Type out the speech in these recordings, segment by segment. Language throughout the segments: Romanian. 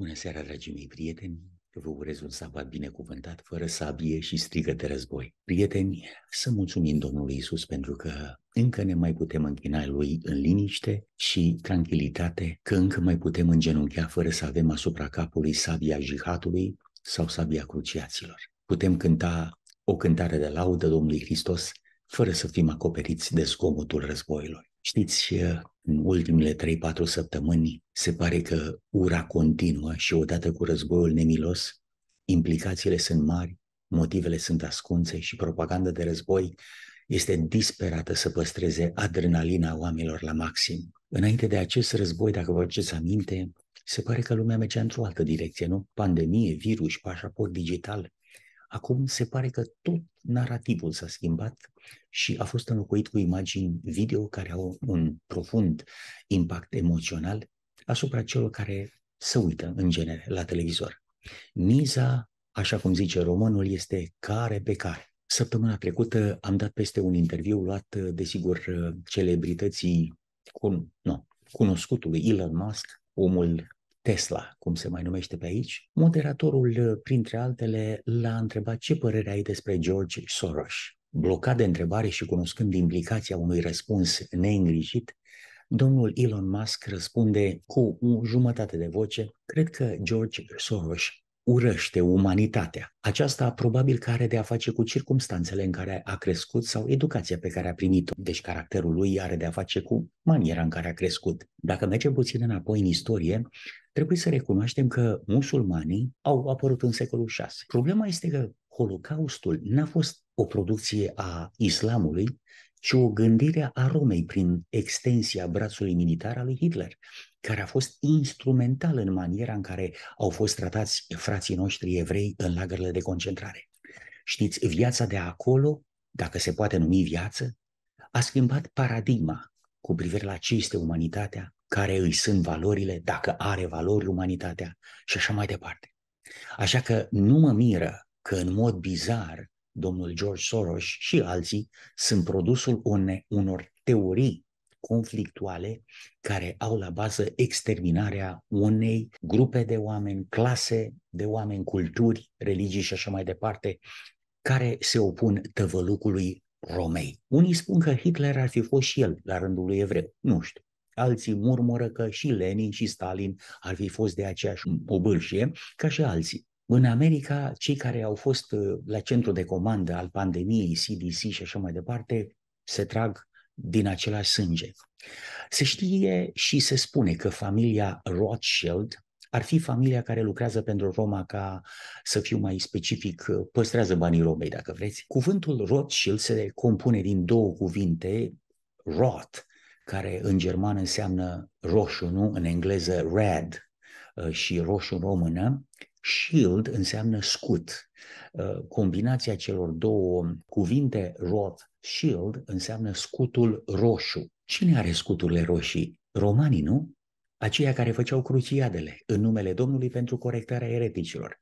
Bună seara, dragii mei prieteni! Vă urez un sabat binecuvântat, fără sabie și strigă de război. Prieteni, să mulțumim Domnului Isus pentru că încă ne mai putem închina Lui în liniște și tranquilitate, că încă mai putem îngenunchea fără să avem asupra capului sabia jihadului sau sabia cruciaților. Putem cânta o cântare de laudă Domnului Hristos fără să fim acoperiți de zgomotul războiilor. Știți, în ultimele 3-4 săptămâni se pare că ura continuă și odată cu războiul nemilos, implicațiile sunt mari, motivele sunt ascunse și propaganda de război este disperată să păstreze adrenalina oamenilor la maxim. Înainte de acest război, dacă vă aduceți aminte, se pare că lumea mergea într-o altă direcție, nu? Pandemie, virus, pașaport digital. Acum se pare că tot narativul s-a schimbat și a fost înlocuit cu imagini video care au un profund impact emoțional asupra celor care se uită în genere la televizor. Miza, așa cum zice românul, este care pe care. Săptămâna trecută am dat peste un interviu luat, desigur, celebrității, cu, nu, cunoscutului Elon Musk, omul Tesla, cum se mai numește pe aici, moderatorul, printre altele, l-a întrebat ce părere ai despre George Soros. Blocat de întrebare și cunoscând implicația unui răspuns neîngrijit, domnul Elon Musk răspunde cu o jumătate de voce, cred că George Soros urăște umanitatea. Aceasta probabil că are de a face cu circumstanțele în care a crescut sau educația pe care a primit-o. Deci caracterul lui are de a face cu maniera în care a crescut. Dacă mergem puțin înapoi în istorie, trebuie să recunoaștem că musulmanii au apărut în secolul 6. Problema este că Holocaustul n-a fost o producție a islamului, ci o gândire a Romei prin extensia brațului militar al lui Hitler, care a fost instrumental în maniera în care au fost tratați frații noștri evrei în lagările de concentrare. Știți, viața de acolo, dacă se poate numi viață, a schimbat paradigma cu privire la ce este umanitatea, care îi sunt valorile, dacă are valori umanitatea și așa mai departe. Așa că nu mă miră că în mod bizar domnul George Soros și alții sunt produsul une, unor teorii conflictuale care au la bază exterminarea unei grupe de oameni, clase de oameni, culturi, religii și așa mai departe, care se opun tăvălucului Romei. Unii spun că Hitler ar fi fost și el la rândul lui evreu. Nu știu. Alții murmură că și Lenin și Stalin ar fi fost de aceeași obârșie ca și alții. În America, cei care au fost uh, la centru de comandă al pandemiei, CDC și așa mai departe, se trag din același sânge. Se știe și se spune că familia Rothschild ar fi familia care lucrează pentru Roma ca, să fiu mai specific, uh, păstrează banii Romei, dacă vreți. Cuvântul Rothschild se compune din două cuvinte, Roth, care în germană înseamnă roșu, nu? În engleză red uh, și roșu în română. Shield înseamnă scut. Uh, combinația celor două cuvinte, Roth, Shield, înseamnă scutul roșu. Cine are scuturile roșii? Romanii, nu? Aceia care făceau cruciadele în numele Domnului pentru corectarea ereticilor.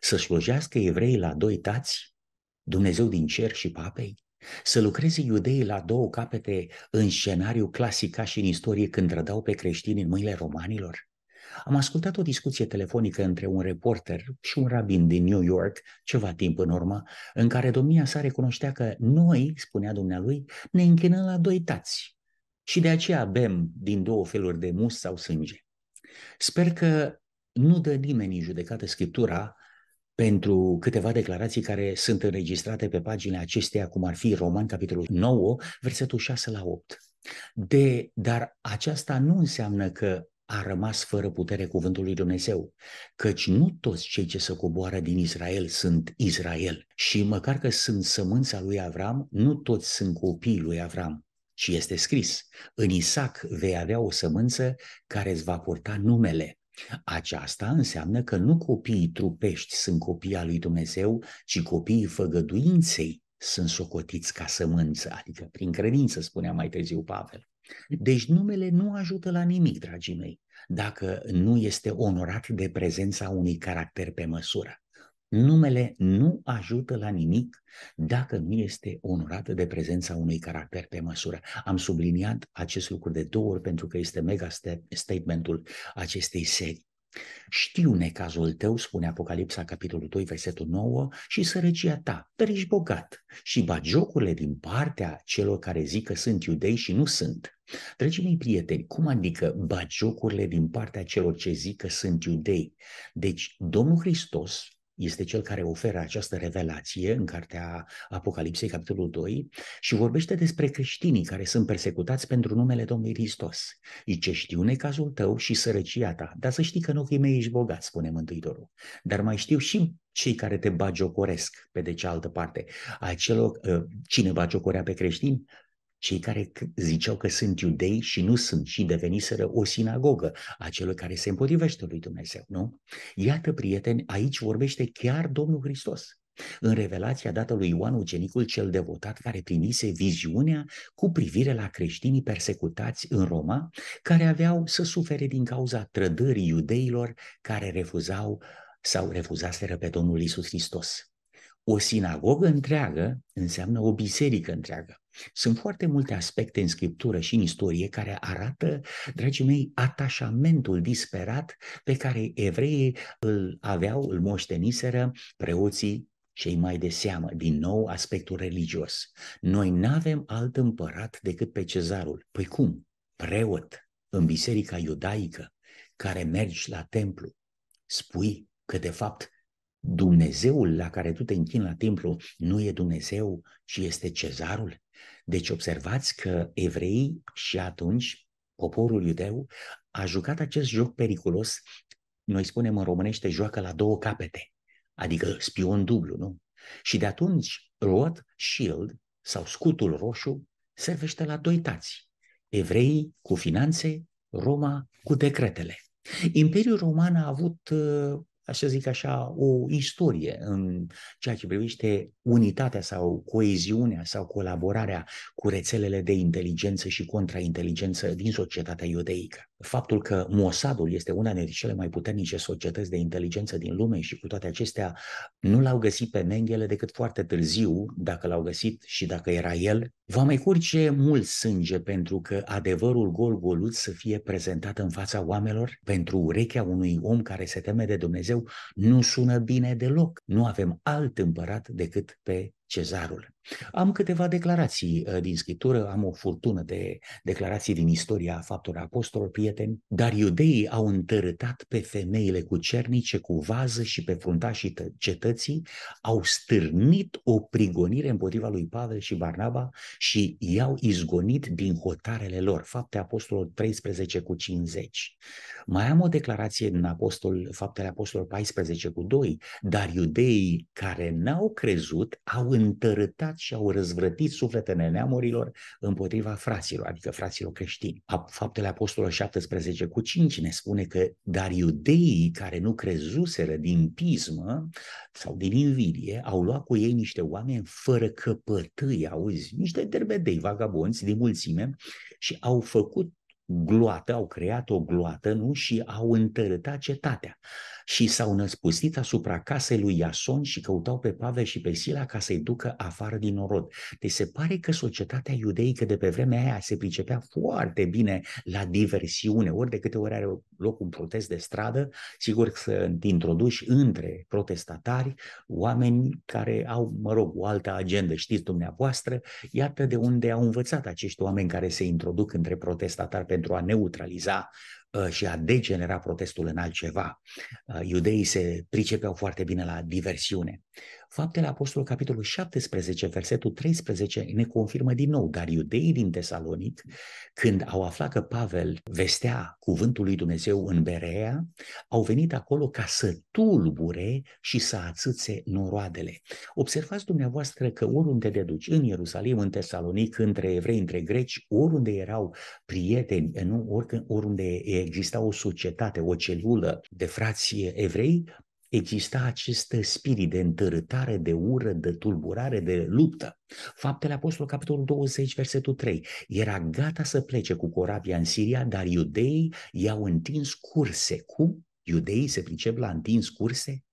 Să slujească evreii la doi tați, Dumnezeu din cer și papei? Să lucreze iudeii la două capete în scenariu clasic ca și în istorie când rădau pe creștini în mâinile romanilor? Am ascultat o discuție telefonică între un reporter și un rabin din New York, ceva timp în urmă, în care domnia sa recunoștea că noi, spunea dumnealui, ne închinăm la doi tați și de aceea bem din două feluri de mus sau sânge. Sper că nu dă nimeni în judecată Scriptura pentru câteva declarații care sunt înregistrate pe paginile acesteia, cum ar fi Roman, capitolul 9, versetul 6 la 8. De, dar aceasta nu înseamnă că a rămas fără putere cuvântul lui Dumnezeu, căci nu toți cei ce se coboară din Israel sunt Israel și măcar că sunt sămânța lui Avram, nu toți sunt copiii lui Avram. Și este scris, în Isaac vei avea o sămânță care îți va purta numele. Aceasta înseamnă că nu copiii trupești sunt copii al lui Dumnezeu, ci copiii făgăduinței sunt socotiți ca sămânță, adică prin credință, spunea mai târziu Pavel. Deci numele nu ajută la nimic, dragii mei, dacă nu este onorat de prezența unui caracter pe măsură. Numele nu ajută la nimic dacă nu este onorat de prezența unui caracter pe măsură. Am subliniat acest lucru de două ori pentru că este mega statementul acestei serii. Știu necazul tău, spune Apocalipsa, capitolul 2, versetul 9, și sărăcia ta, dar ești bogat. Și bagiocurile din partea celor care zic că sunt iudei și nu sunt. Dragii mei prieteni, cum adică bagiocurile din partea celor ce zic că sunt iudei? Deci, Domnul Hristos este cel care oferă această revelație în cartea Apocalipsei, capitolul 2, și vorbește despre creștinii care sunt persecutați pentru numele Domnului Hristos. ce știu necazul tău și sărăcia ta, dar să știi că în ochii mei ești bogat, spune Mântuitorul. Dar mai știu și cei care te bagiocoresc pe de cealaltă parte. Acelor, ă, cine bagiocorea pe creștini? Cei care ziceau că sunt iudei și nu sunt și deveniseră o sinagogă a celor care se împotrivește lui Dumnezeu, nu? Iată, prieteni, aici vorbește chiar Domnul Hristos. În revelația dată lui Ioan Ucenicul cel devotat care primise viziunea cu privire la creștinii persecutați în Roma, care aveau să sufere din cauza trădării iudeilor care refuzau sau refuzaseră pe Domnul Isus Hristos. O sinagogă întreagă înseamnă o biserică întreagă. Sunt foarte multe aspecte în scriptură și în istorie care arată, dragii mei, atașamentul disperat pe care evreii îl aveau, îl moșteniseră preoții cei mai de seamă, din nou aspectul religios. Noi nu avem alt împărat decât pe cezarul. Păi cum? Preot în biserica iudaică care mergi la templu, spui că de fapt Dumnezeul la care tu te închini la templu nu e Dumnezeu, ci este cezarul? Deci observați că evreii și atunci poporul iudeu a jucat acest joc periculos, noi spunem în românește, joacă la două capete, adică spion dublu, nu? Și de atunci rod, shield sau scutul roșu servește la doi tați. Evreii cu finanțe, Roma cu decretele. Imperiul Roman a avut uh, așa zic așa, o istorie în ceea ce privește unitatea sau coeziunea sau colaborarea cu rețelele de inteligență și contrainteligență din societatea iudeică. Faptul că Mossadul este una dintre cele mai puternice societăți de inteligență din lume și cu toate acestea nu l-au găsit pe Mengele decât foarte târziu, dacă l-au găsit și dacă era el, va mai curge mult sânge pentru că adevărul gol-golut să fie prezentat în fața oamenilor pentru urechea unui om care se teme de Dumnezeu nu sună bine deloc. Nu avem alt împărat decât pe cezarul. Am câteva declarații uh, din scriptură, am o furtună de declarații din istoria faptelor apostolilor, prieteni, dar iudeii au întărâtat pe femeile cu cernice, cu vază și pe fruntașii cetății, au stârnit o prigonire împotriva lui Pavel și Barnaba și i-au izgonit din hotarele lor. Fapte apostolilor 13 cu 50. Mai am o declarație în apostol, Faptele apostolilor 14 cu 2, dar iudeii care n-au crezut au întărâtat și au răzvrătit sufletele neamurilor împotriva fraților, adică fraților creștini. Faptele Apostolilor 17 cu 5 ne spune că dar iudeii care nu crezuseră din pismă sau din invidie au luat cu ei niște oameni fără căpătâi, auzi, niște derbedei vagabonți din mulțime și au făcut gloată, au creat o gloată, nu? Și au întărâtat cetatea și s-au năspustit asupra casei lui Iason și căutau pe Pavel și pe Sila ca să-i ducă afară din orod. Deci se pare că societatea iudeică de pe vremea aia se pricepea foarte bine la diversiune, ori de câte ori are loc un protest de stradă, sigur că sunt introduși între protestatari oameni care au, mă rog, o altă agendă, știți dumneavoastră, iată de unde au învățat acești oameni care se introduc între protestatari pentru a neutraliza Uh, și a degenera protestul în altceva. Uh, iudeii se pricepeau foarte bine la diversiune. Faptele Apostolului, capitolul 17, versetul 13, ne confirmă din nou, dar iudeii din Tesalonic, când au aflat că Pavel vestea cuvântul lui Dumnezeu în Berea, au venit acolo ca să tulbure și să atâțe noroadele. Observați dumneavoastră că oriunde te duci, în Ierusalim, în Tesalonic, între evrei, între greci, oriunde erau prieteni, nu? oriunde exista o societate, o celulă de frați evrei, exista acest spirit de întărâtare, de ură, de tulburare, de luptă. Faptele Apostolului, capitolul 20, versetul 3. Era gata să plece cu corabia în Siria, dar iudeii i-au întins curse. Cum? Iudeii se pricep la întins curse?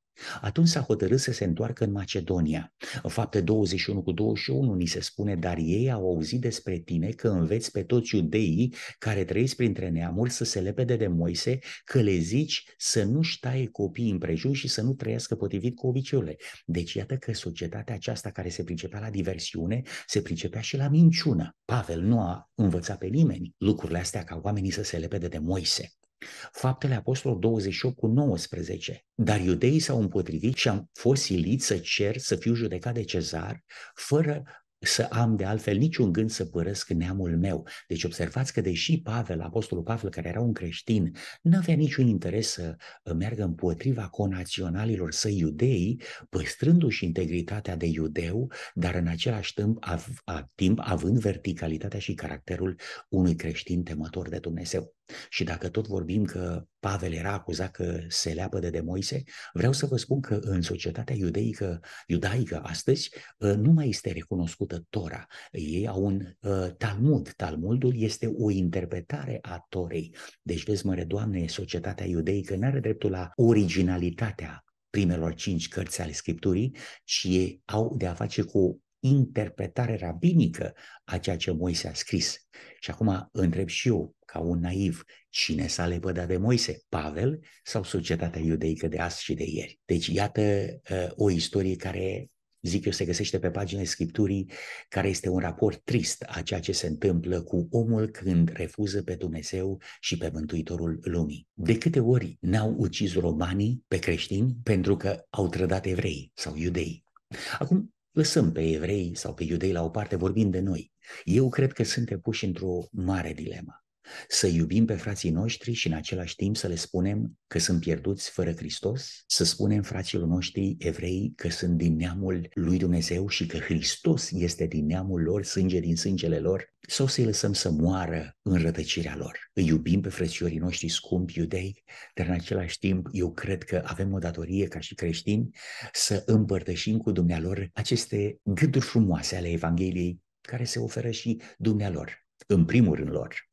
Atunci s-a hotărât să se întoarcă în Macedonia. În fapte 21 cu 21 ni se spune, dar ei au auzit despre tine că înveți pe toți iudeii care trăiesc printre neamuri să se lepede de Moise, că le zici să nu-și taie copiii împrejur și să nu trăiască potrivit cu obiceiurile. Deci iată că societatea aceasta care se pricepea la diversiune, se pricepea și la minciună. Pavel nu a învățat pe nimeni lucrurile astea ca oamenii să se lepede de Moise. Faptele Apostolilor 28 cu 19. Dar iudeii s-au împotrivit și am fost silit să cer să fiu judecat de cezar, fără să am de altfel niciun gând să părăsc neamul meu. Deci observați că deși Pavel, apostolul Pavel, care era un creștin, nu avea niciun interes să meargă împotriva conaționalilor săi iudei, păstrându-și integritatea de iudeu, dar în același timp, av- a, timp având verticalitatea și caracterul unui creștin temător de Dumnezeu. Și dacă tot vorbim că Pavel era acuzat că se leapă de Moise, vreau să vă spun că în societatea iudeică, iudaică astăzi ă, nu mai este recunoscută Tora. Ei au un uh, Talmud. Talmudul este o interpretare a Torei. Deci, vezi, măre Doamne, societatea iudeică nu are dreptul la originalitatea primelor cinci cărți ale Scripturii, ci au de a face cu interpretare rabinică a ceea ce Moise a scris. Și acum întreb și eu, ca un naiv, cine s-a lepădat de Moise, Pavel sau societatea iudeică de azi și de ieri? Deci iată uh, o istorie care zic eu, se găsește pe paginile Scripturii, care este un raport trist a ceea ce se întâmplă cu omul când refuză pe Dumnezeu și pe Mântuitorul lumii. De câte ori n-au ucis romanii pe creștini pentru că au trădat evrei sau iudei? Acum, lăsăm pe evrei sau pe iudei la o parte, vorbim de noi. Eu cred că suntem puși într-o mare dilemă să iubim pe frații noștri și în același timp să le spunem că sunt pierduți fără Hristos, să spunem fraților noștri evrei că sunt din neamul lui Dumnezeu și că Hristos este din neamul lor, sânge din sângele lor, sau să-i lăsăm să moară în rătăcirea lor. Îi iubim pe frățiorii noștri scumpi iudei, dar în același timp eu cred că avem o datorie ca și creștini să împărtășim cu dumnealor aceste gânduri frumoase ale Evangheliei care se oferă și dumnealor, în primul rând lor.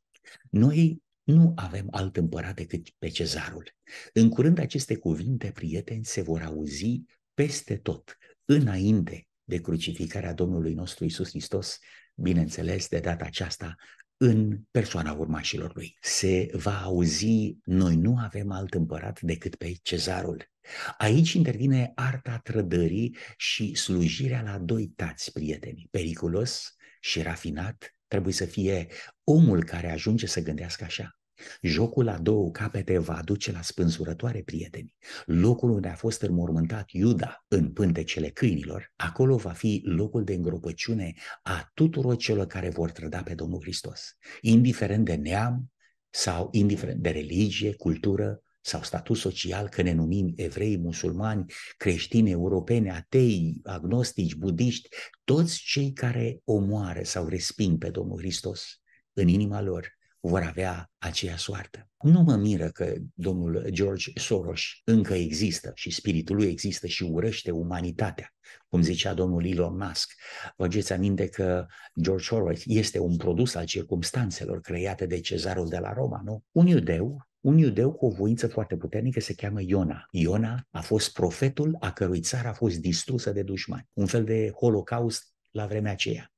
Noi nu avem alt împărat decât pe cezarul. În curând aceste cuvinte, prieteni, se vor auzi peste tot, înainte de crucificarea Domnului nostru Isus Hristos, bineînțeles, de data aceasta, în persoana urmașilor lui. Se va auzi, noi nu avem alt împărat decât pe cezarul. Aici intervine arta trădării și slujirea la doi tați, prieteni, periculos și rafinat, Trebuie să fie omul care ajunge să gândească așa. Jocul la două capete va aduce la spânzurătoare prieteni. Locul unde a fost înmormântat Iuda în pântecele câinilor, acolo va fi locul de îngropăciune a tuturor celor care vor trăda pe Domnul Hristos. Indiferent de neam sau indiferent de religie, cultură sau statut social, că ne numim evrei, musulmani, creștini, europeni, atei, agnostici, budiști, toți cei care omoară sau resping pe Domnul Hristos în inima lor vor avea aceea soartă. Nu mă miră că domnul George Soros încă există și spiritul lui există și urăște umanitatea, cum zicea domnul Elon Musk. Vă aduceți aminte că George Soros este un produs al circumstanțelor create de cezarul de la Roma, nu? Un iudeu un iudeu cu o voință foarte puternică se cheamă Iona. Iona a fost profetul a cărui țară a fost distrusă de dușmani. Un fel de holocaust la vremea aceea.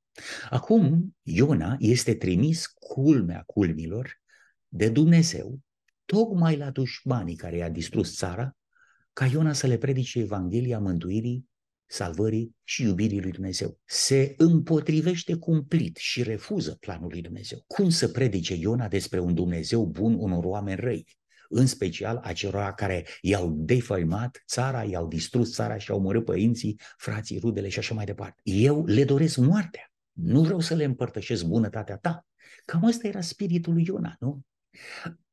Acum, Iona este trimis culmea culmilor de Dumnezeu, tocmai la dușmanii care i-a distrus țara, ca Iona să le predice Evanghelia mântuirii salvării și iubirii lui Dumnezeu. Se împotrivește cumplit și refuză planul lui Dumnezeu. Cum să predice Iona despre un Dumnezeu bun unor oameni răi? în special acelora care i-au defăimat țara, i-au distrus țara și au omorât părinții, frații, rudele și așa mai departe. Eu le doresc moartea. Nu vreau să le împărtășesc bunătatea ta. Cam asta era spiritul lui Iona, nu?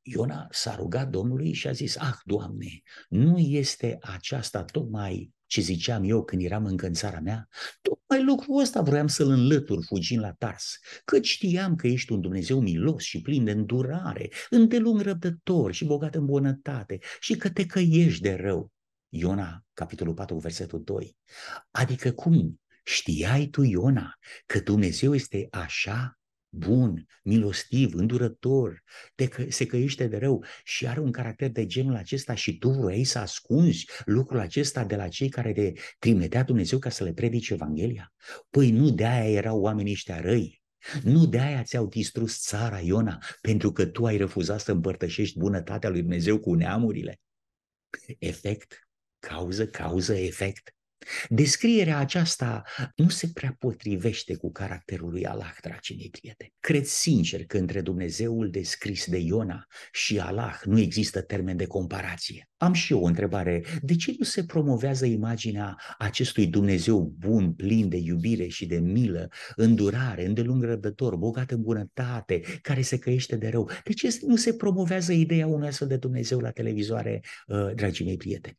Iona s-a rugat Domnului și a zis, ah, Doamne, nu este aceasta tocmai ce ziceam eu când eram încă în țara mea, tocmai lucrul ăsta vroiam să-l înlătur fugind la Tars, că știam că ești un Dumnezeu milos și plin de îndurare, îndelung răbdător și bogat în bunătate și că te căiești de rău. Iona, capitolul 4, versetul 2. Adică cum? Știai tu, Iona, că Dumnezeu este așa bun, milostiv, îndurător, de că, se căiește de rău și are un caracter de genul acesta și tu vrei să ascunzi lucrul acesta de la cei care te trimitea Dumnezeu ca să le predici Evanghelia? Păi nu de aia erau oamenii ăștia răi. Nu de aia ți-au distrus țara, Iona, pentru că tu ai refuzat să împărtășești bunătatea lui Dumnezeu cu neamurile. Efect, cauză, cauză, efect. Descrierea aceasta nu se prea potrivește cu caracterul lui Allah, dragii mei prieteni. Cred sincer că între Dumnezeul descris de Iona și Allah nu există termen de comparație. Am și eu o întrebare. De ce nu se promovează imaginea acestui Dumnezeu bun, plin de iubire și de milă, îndurare, îndelung răbdător, bogat în bunătate, care se căiește de rău? De ce nu se promovează ideea unui astfel de Dumnezeu la televizoare, uh, dragii mei prieteni?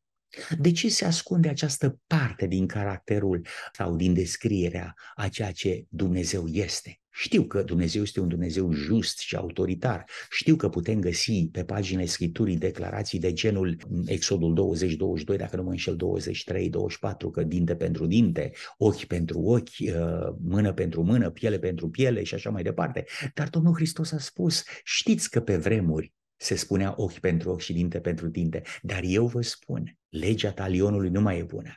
De ce se ascunde această parte din caracterul sau din descrierea a ceea ce Dumnezeu este? Știu că Dumnezeu este un Dumnezeu just și autoritar. Știu că putem găsi pe paginile Scripturii declarații de genul Exodul 20-22, dacă nu mă înșel 23-24, că dinte pentru dinte, ochi pentru ochi, uh, mână pentru mână, piele pentru piele și așa mai departe. Dar Domnul Hristos a spus, știți că pe vremuri se spunea ochi pentru ochi și dinte pentru dinte, dar eu vă spun, legea talionului nu mai e bună.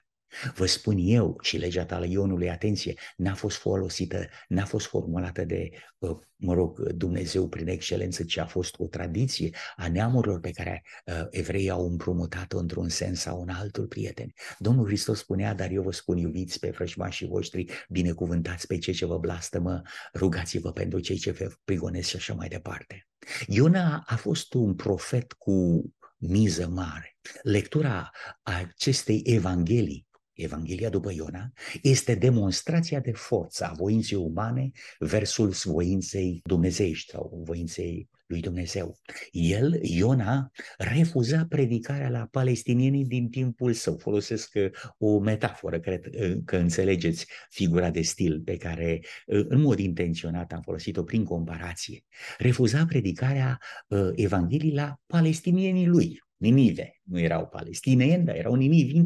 Vă spun eu și legea talionului, atenție, n-a fost folosită, n-a fost formulată de, uh, mă rog, Dumnezeu prin excelență, ci a fost o tradiție a neamurilor pe care uh, evreii au împrumutat-o într-un sens sau în altul, prieteni. Domnul Hristos spunea, dar eu vă spun, iubiți pe frășmașii voștri, binecuvântați pe cei ce vă blastămă, rugați-vă pentru cei ce vă prigonesc și așa mai departe. Iona a fost un profet cu miză mare. Lectura acestei evanghelii Evanghelia după Iona este demonstrația de forță a voinței umane versus voinței dumnezeiești sau voinței lui Dumnezeu. El, Iona, refuza predicarea la palestinienii din timpul său. Folosesc uh, o metaforă, cred uh, că înțelegeți figura de stil pe care uh, în mod intenționat am folosit-o prin comparație. Refuza predicarea Evangheliei la palestinienii lui. Ninive. Nu erau palestinieni, dar erau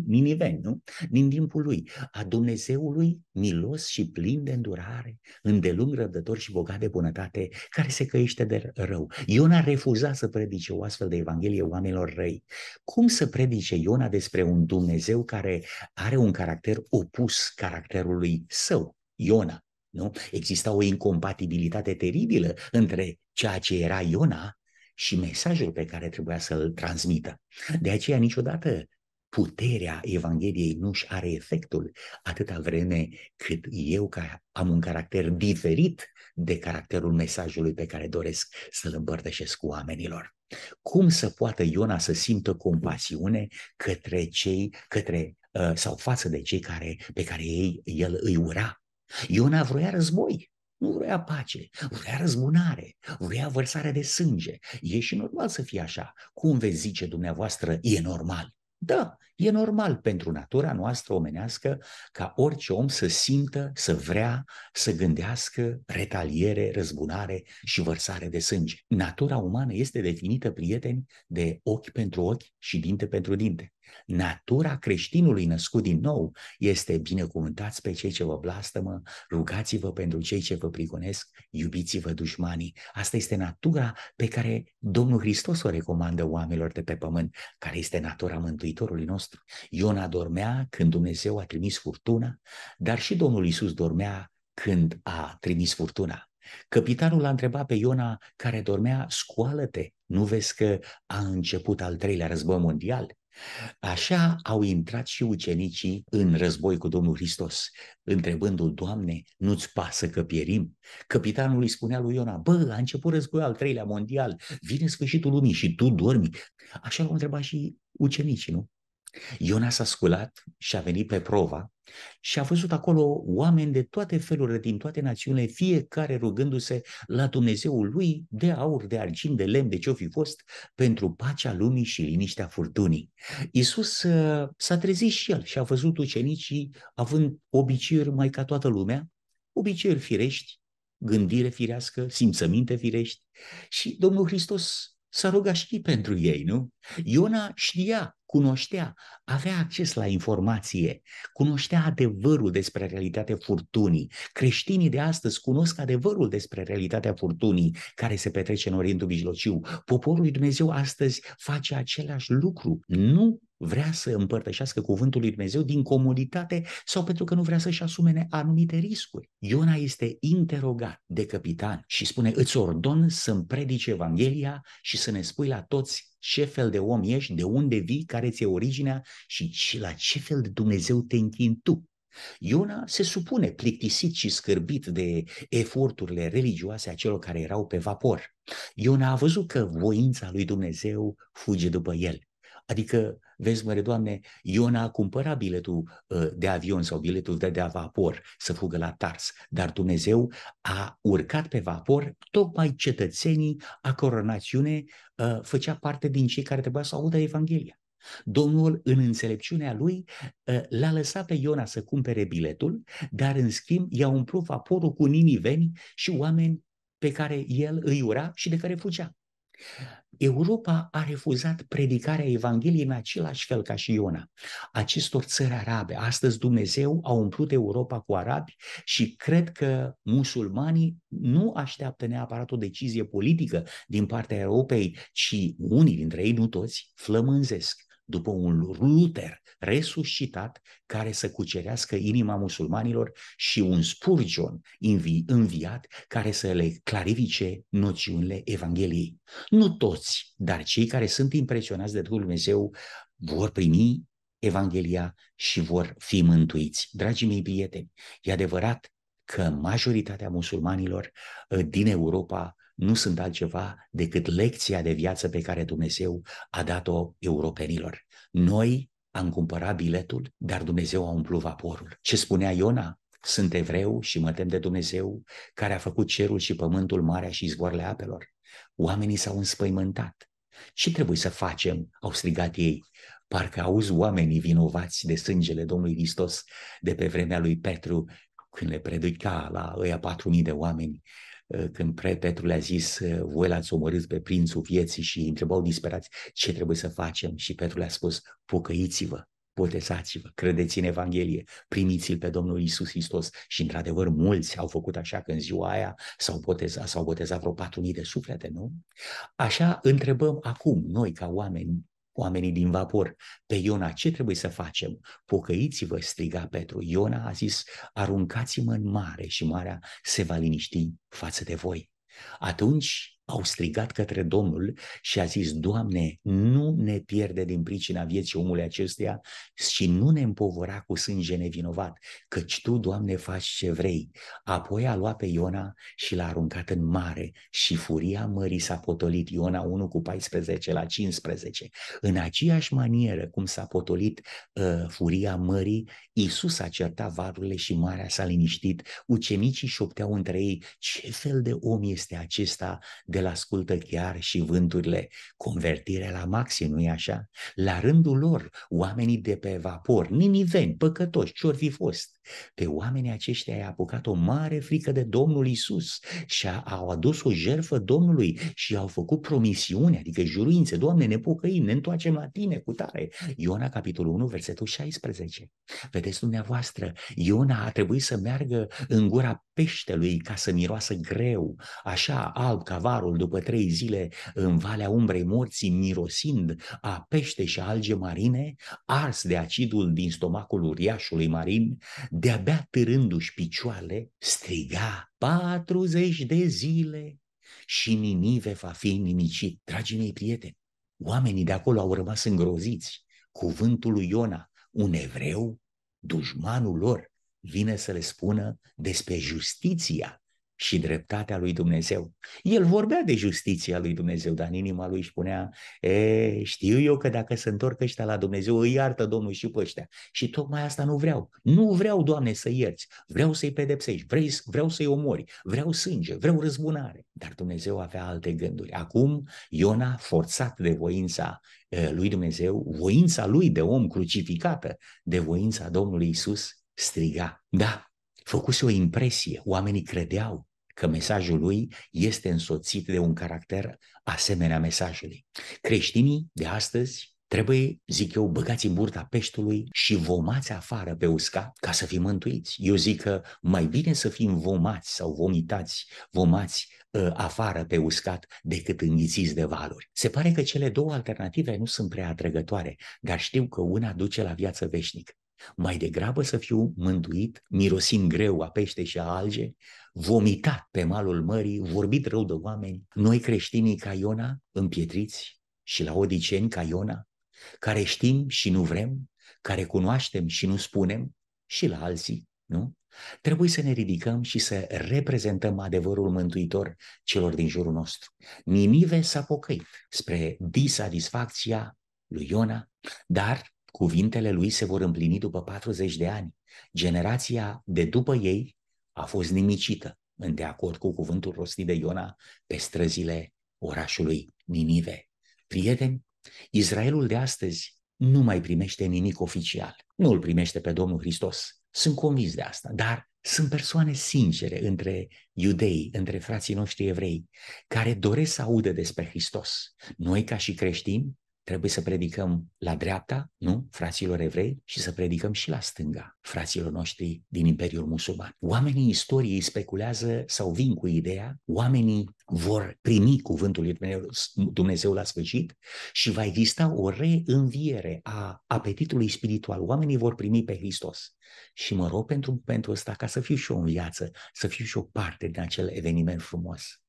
niniveni, nu? Din timpul lui. A Dumnezeului milos și plin de îndurare, îndelung răbdător și bogat de bunătate, care se căiește de rău. Iona refuza să predice o astfel de evanghelie oamenilor răi. Cum să predice Iona despre un Dumnezeu care are un caracter opus caracterului său? Iona. Nu? Exista o incompatibilitate teribilă între ceea ce era Iona și mesajul pe care trebuia să-l transmită. De aceea niciodată puterea Evangheliei nu-și are efectul atâta vreme cât eu ca am un caracter diferit de caracterul mesajului pe care doresc să-l împărtășesc cu oamenilor. Cum să poată Iona să simtă compasiune către cei, către uh, sau față de cei care, pe care ei, el îi ura? Iona vroia război. Nu vrea pace, vrea răzbunare, vrea vărsare de sânge. E și normal să fie așa. Cum veți zice dumneavoastră, e normal? Da, e normal pentru natura noastră omenească ca orice om să simtă, să vrea, să gândească retaliere, răzbunare și vărsare de sânge. Natura umană este definită, prieteni, de ochi pentru ochi și dinte pentru dinte. Natura creștinului născut din nou este binecuvântați pe cei ce vă blastămă, rugați-vă pentru cei ce vă prigonesc, iubiți-vă dușmanii. Asta este natura pe care Domnul Hristos o recomandă oamenilor de pe pământ, care este natura Mântuitorului nostru. Iona dormea când Dumnezeu a trimis furtuna, dar și Domnul Isus dormea când a trimis furtuna. Capitanul l-a întrebat pe Iona, care dormea, scoală-te, nu vezi că a început al treilea război mondial? Așa au intrat și ucenicii în război cu Domnul Hristos, întrebându-l, Doamne, nu-ți pasă că pierim? Capitanul îi spunea lui Iona, bă, a început războiul al treilea mondial, vine sfârșitul lumii și tu dormi. Așa l-au întrebat și ucenicii, nu? Iona s-a sculat și a venit pe prova și a văzut acolo oameni de toate felurile, din toate națiunile, fiecare rugându-se la Dumnezeul lui de aur, de argint, de lemn, de ce-o fi fost, pentru pacea lumii și liniștea furtunii. Iisus uh, s-a trezit și el și a văzut ucenicii având obiceiuri mai ca toată lumea, obiceiuri firești, gândire firească, simțăminte firești și Domnul Hristos s-a rugat și pentru ei, nu? Iona știa cunoștea, avea acces la informație, cunoștea adevărul despre realitatea furtunii. Creștinii de astăzi cunosc adevărul despre realitatea furtunii care se petrece în Orientul Mijlociu. Poporul lui Dumnezeu astăzi face același lucru. Nu vrea să împărtășească cuvântul lui Dumnezeu din comoditate sau pentru că nu vrea să-și asume anumite riscuri. Iona este interogat de capitan și spune, îți ordon să-mi predici Evanghelia și să ne spui la toți ce fel de om ești, de unde vii, care ți-e originea și la ce fel de Dumnezeu te închini tu. Iona se supune plictisit și scârbit de eforturile religioase a celor care erau pe vapor. Iona a văzut că voința lui Dumnezeu fuge după el. Adică, vezi, măre Doamne, Iona a cumpărat biletul uh, de avion sau biletul de, de vapor să fugă la Tars, dar Dumnezeu a urcat pe vapor tocmai cetățenii a coronațiune uh, făcea parte din cei care trebuia să audă Evanghelia. Domnul, în înțelepciunea lui, uh, l-a lăsat pe Iona să cumpere biletul, dar în schimb i-a umplut vaporul cu niniveni și oameni pe care el îi ura și de care fugea. Europa a refuzat predicarea Evangheliei în același fel ca și Iona. Acestor țări arabe, astăzi Dumnezeu a umplut Europa cu arabi și cred că musulmanii nu așteaptă neapărat o decizie politică din partea Europei, ci unii dintre ei, nu toți, flămânzesc după un Luther resuscitat care să cucerească inima musulmanilor și un Spurgeon învi- înviat care să le clarifice noțiunile Evangheliei. Nu toți, dar cei care sunt impresionați de Duhul Dumnezeu vor primi Evanghelia și vor fi mântuiți. Dragii mei prieteni, e adevărat că majoritatea musulmanilor ă, din Europa nu sunt altceva decât lecția de viață pe care Dumnezeu a dat-o europenilor. Noi am cumpărat biletul, dar Dumnezeu a umplut vaporul. Ce spunea Iona? Sunt evreu și mă tem de Dumnezeu care a făcut cerul și pământul, marea și izvoarele apelor. Oamenii s-au înspăimântat. Ce trebuie să facem? Au strigat ei. Parcă auzi oamenii vinovați de sângele Domnului Hristos de pe vremea lui Petru când le predica la ăia patru mii de oameni Uh, când Petru le-a zis, uh, voi l-ați omorât pe prințul vieții și îi întrebau disperați ce trebuie să facem și Petru le-a spus, pocăiți-vă, botezați-vă, credeți în Evanghelie, primiți-l pe Domnul Isus Hristos. Și într-adevăr mulți au făcut așa că în ziua aia s-au botezat, s-au botezat vreo 4.000 de suflete, nu? Așa întrebăm acum, noi ca oameni, oamenii din vapor, pe Iona, ce trebuie să facem? Pocăiți-vă, striga Petru. Iona a zis, aruncați-mă în mare și marea se va liniști față de voi. Atunci au strigat către Domnul și a zis, Doamne, nu ne pierde din pricina vieții omului acesteia și nu ne împovăra cu sânge nevinovat, căci Tu, Doamne, faci ce vrei. Apoi a luat pe Iona și l-a aruncat în mare și furia mării s-a potolit, Iona 1 cu 14 la 15. În aceeași manieră cum s-a potolit uh, furia mării, Iisus a certat varurile și marea s-a liniștit, ucenicii șopteau între ei, ce fel de om este acesta de la ascultă chiar și vânturile, convertire la maxim, nu-i așa? La rândul lor, oamenii de pe vapor, niniveni, păcătoși, ce-or fi fost, pe oamenii aceștia i-a apucat o mare frică de Domnul Isus și au adus o jerfă Domnului și au făcut promisiuni, adică juruințe, Doamne, ne pocăim, ne întoarcem la Tine cu tare. Iona, capitolul 1, versetul 16. Vedeți dumneavoastră, Iona a trebuit să meargă în gura peștelui ca să miroasă greu, așa alb ca varul după trei zile în Valea Umbrei Morții, mirosind a pește și alge marine, ars de acidul din stomacul uriașului marin, de-abia târându-și picioale, striga 40 de zile și Ninive va fi nimicit. Dragii mei prieteni, oamenii de acolo au rămas îngroziți. Cuvântul lui Iona, un evreu, dușmanul lor, vine să le spună despre justiția și dreptatea lui Dumnezeu. El vorbea de justiția lui Dumnezeu, dar în inima lui își spunea, e, știu eu că dacă se întorc ăștia la Dumnezeu, îi iartă Domnul și pe ăștia. Și tocmai asta nu vreau. Nu vreau, Doamne, să ierți. Vreau să-i pedepsești, vrei, vreau să-i omori, vreau sânge, vreau răzbunare. Dar Dumnezeu avea alte gânduri. Acum, Iona, forțat de voința lui Dumnezeu, voința lui de om crucificată, de voința Domnului Isus, striga. Da, făcuse o impresie, oamenii credeau că mesajul lui este însoțit de un caracter asemenea mesajului. Creștinii de astăzi Trebuie, zic eu, băgați în burta peștului și vomați afară pe uscat ca să fim mântuiți. Eu zic că mai bine să fim vomați sau vomitați, vomați uh, afară pe uscat decât înghițiți de valuri. Se pare că cele două alternative nu sunt prea atrăgătoare, dar știu că una duce la viață veșnică. Mai degrabă să fiu mântuit, mirosind greu a pește și a alge, vomitat pe malul mării, vorbit rău de oameni, noi creștinii ca Iona, împietriți, și la odiceni ca Iona, care știm și nu vrem, care cunoaștem și nu spunem, și la alții, nu? Trebuie să ne ridicăm și să reprezentăm adevărul mântuitor celor din jurul nostru. Ninive s-a pocăit spre disatisfacția lui Iona, dar cuvintele lui se vor împlini după 40 de ani. Generația de după ei a fost nimicită, în de acord cu cuvântul rostit de Iona pe străzile orașului Ninive. Prieteni, Israelul de astăzi nu mai primește nimic oficial. Nu îl primește pe Domnul Hristos. Sunt convins de asta, dar sunt persoane sincere între iudei, între frații noștri evrei, care doresc să audă despre Hristos. Noi, ca și creștini, trebuie să predicăm la dreapta, nu, fraților evrei, și să predicăm și la stânga, fraților noștri din Imperiul Musulman. Oamenii istoriei speculează sau vin cu ideea, oamenii vor primi cuvântul lui Dumnezeu la sfârșit și va exista o reînviere a apetitului spiritual. Oamenii vor primi pe Hristos. Și mă rog pentru, pentru ăsta ca să fiu și eu în viață, să fiu și o parte din acel eveniment frumos.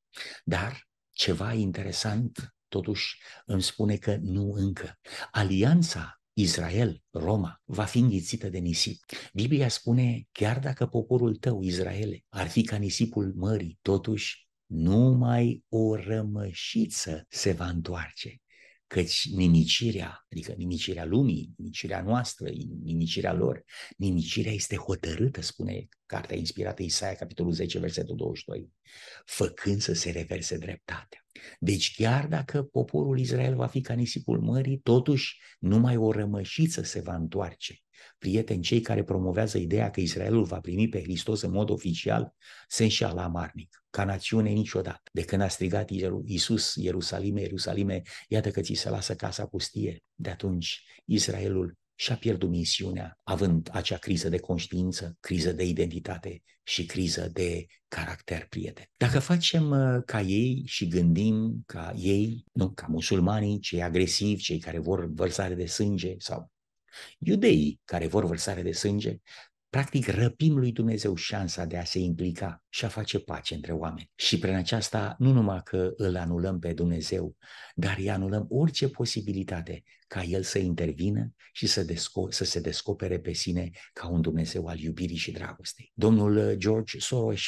Dar ceva interesant totuși îmi spune că nu încă. Alianța Israel-Roma va fi înghițită de nisip. Biblia spune, chiar dacă poporul tău, Israele, ar fi ca nisipul mării, totuși numai o rămășiță se va întoarce căci nimicirea, adică nimicirea lumii, nimicirea noastră, nimicirea lor, nimicirea este hotărâtă, spune cartea inspirată Isaia, capitolul 10, versetul 22, făcând să se reverse dreptatea. Deci chiar dacă poporul Israel va fi ca nisipul mării, totuși numai o rămășiță se va întoarce. Prieteni, cei care promovează ideea că Israelul va primi pe Hristos în mod oficial se înșeală amarnic. Ca națiune niciodată. De când a strigat Iisus, Ierusalime, Ierusalime, iată că ți se lasă casa pustie. De atunci Israelul și-a pierdut misiunea, având acea criză de conștiință, criză de identitate și criză de caracter prieten. Dacă facem uh, ca ei și gândim ca ei, nu ca musulmanii, cei agresivi, cei care vor vărsare de sânge sau iudeii care vor vărsare de sânge, Practic răpim lui Dumnezeu șansa de a se implica și a face pace între oameni. Și prin aceasta nu numai că îl anulăm pe Dumnezeu, dar îi anulăm orice posibilitate ca El să intervină și să, desco- să se descopere pe sine ca un Dumnezeu al iubirii și dragostei. Domnul George Soros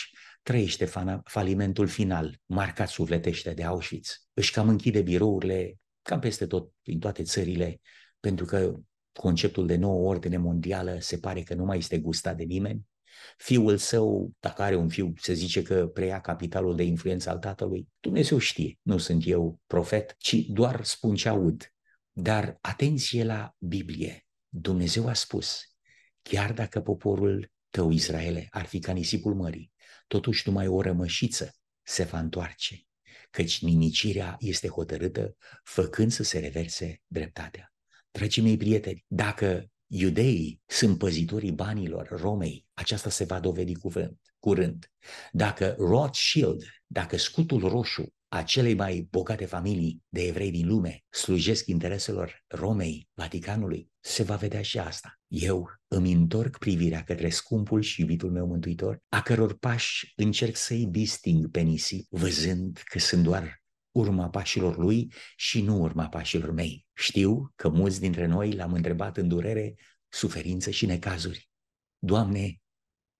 trăiește falimentul final, marcat sufletește de Auschwitz. Își cam închide birourile cam peste tot, prin toate țările, pentru că conceptul de nouă ordine mondială se pare că nu mai este gustat de nimeni. Fiul său, dacă are un fiu, se zice că preia capitalul de influență al tatălui. Dumnezeu știe, nu sunt eu profet, ci doar spun ce aud. Dar atenție la Biblie. Dumnezeu a spus, chiar dacă poporul tău, Israele, ar fi ca nisipul mării, totuși numai o rămășiță se va întoarce, căci nimicirea este hotărâtă, făcând să se reverse dreptatea. Dragii mei prieteni, dacă iudeii sunt păzitorii banilor Romei, aceasta se va dovedi cuvânt, curând. Dacă Rothschild, dacă scutul roșu a celei mai bogate familii de evrei din lume slujesc intereselor Romei, Vaticanului, se va vedea și asta. Eu îmi întorc privirea către scumpul și iubitul meu mântuitor, a căror pași încerc să-i disting pe nisip, văzând că sunt doar urma pașilor lui și nu urma pașilor mei. Știu că mulți dintre noi l-am întrebat în durere, suferință și necazuri. Doamne,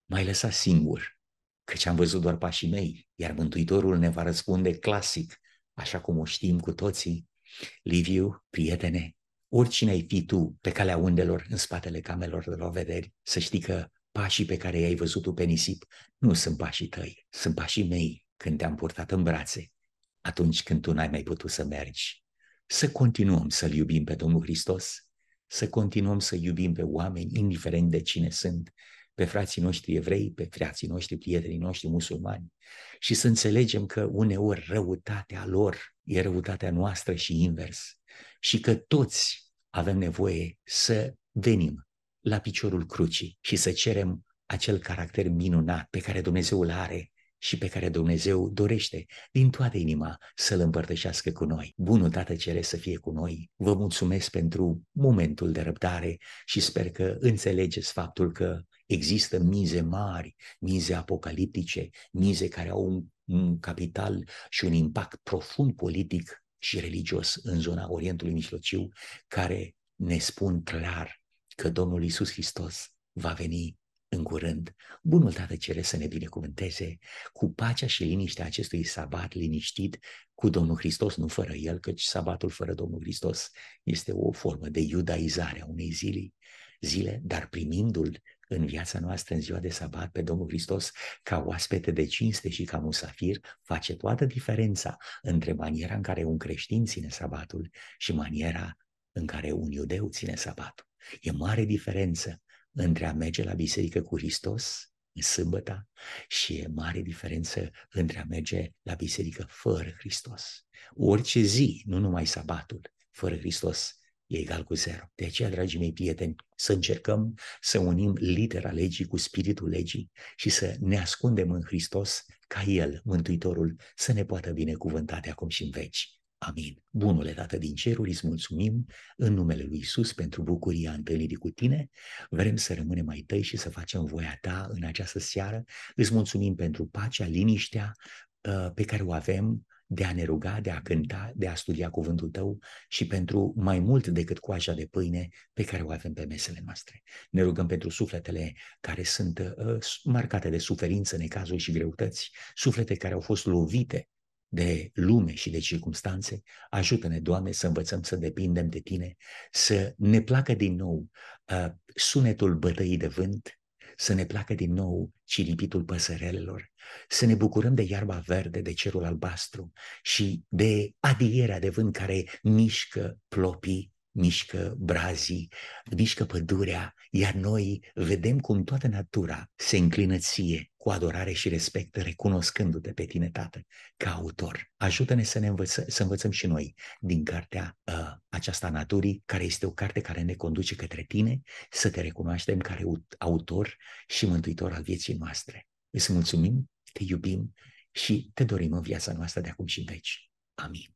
m-ai lăsat singur, căci am văzut doar pașii mei, iar Mântuitorul ne va răspunde clasic, așa cum o știm cu toții. Liviu, prietene, oricine ai fi tu pe calea undelor în spatele camelor de la vederi, să știi că pașii pe care i-ai văzut tu pe nisip nu sunt pașii tăi, sunt pașii mei când te-am purtat în brațe atunci când tu n-ai mai putut să mergi. Să continuăm să-L iubim pe Domnul Hristos, să continuăm să iubim pe oameni, indiferent de cine sunt, pe frații noștri evrei, pe frații noștri, prietenii noștri musulmani și să înțelegem că uneori răutatea lor e răutatea noastră și invers și că toți avem nevoie să venim la piciorul crucii și să cerem acel caracter minunat pe care Dumnezeu îl are și pe care Dumnezeu dorește din toată inima să-L împărtășească cu noi. Bunul Tată cere să fie cu noi. Vă mulțumesc pentru momentul de răbdare și sper că înțelegeți faptul că există mize mari, mize apocaliptice, mize care au un, un capital și un impact profund politic și religios în zona Orientului Mijlociu, care ne spun clar că Domnul Isus Hristos va veni în curând. Bunul Tată cere să ne binecuvânteze cu pacea și liniștea acestui sabat liniștit cu Domnul Hristos, nu fără El, căci sabatul fără Domnul Hristos este o formă de iudaizare a unei zile, zile dar primindu-L în viața noastră în ziua de sabat pe Domnul Hristos ca oaspete de cinste și ca musafir face toată diferența între maniera în care un creștin ține sabatul și maniera în care un iudeu ține sabatul. E mare diferență între a merge la biserică cu Hristos în sâmbătă și e mare diferență între a merge la biserică fără Hristos. Orice zi, nu numai sabatul, fără Hristos, e egal cu zero. De aceea, dragii mei prieteni, să încercăm să unim litera legii cu spiritul legii și să ne ascundem în Hristos ca El, Mântuitorul, să ne poată binecuvânta de acum și în veci. Amin. Bunule Tată din ceruri, îți mulțumim în numele Lui Isus pentru bucuria întâlnirii cu Tine. Vrem să rămânem mai tăi și să facem voia Ta în această seară. Îți mulțumim pentru pacea, liniștea uh, pe care o avem de a ne ruga, de a cânta, de a studia cuvântul Tău și pentru mai mult decât coaja de pâine pe care o avem pe mesele noastre. Ne rugăm pentru sufletele care sunt uh, marcate de suferință, necazuri și greutăți, suflete care au fost lovite de lume și de circunstanțe, ajută-ne, Doamne, să învățăm să depindem de Tine, să ne placă din nou uh, sunetul bătăii de vânt, să ne placă din nou ciripitul păsărelelor, să ne bucurăm de iarba verde, de cerul albastru și de adierea de vânt care mișcă plopii mișcă brazii, mișcă pădurea, iar noi vedem cum toată natura se înclină ție cu adorare și respect, recunoscându-te pe tine, Tată, ca autor. Ajută-ne să ne învăță, să învățăm și noi din cartea uh, aceasta naturii, care este o carte care ne conduce către tine, să te recunoaștem ca autor și mântuitor al vieții noastre. Îți mulțumim, te iubim și te dorim în viața noastră de acum și în veci. Amin.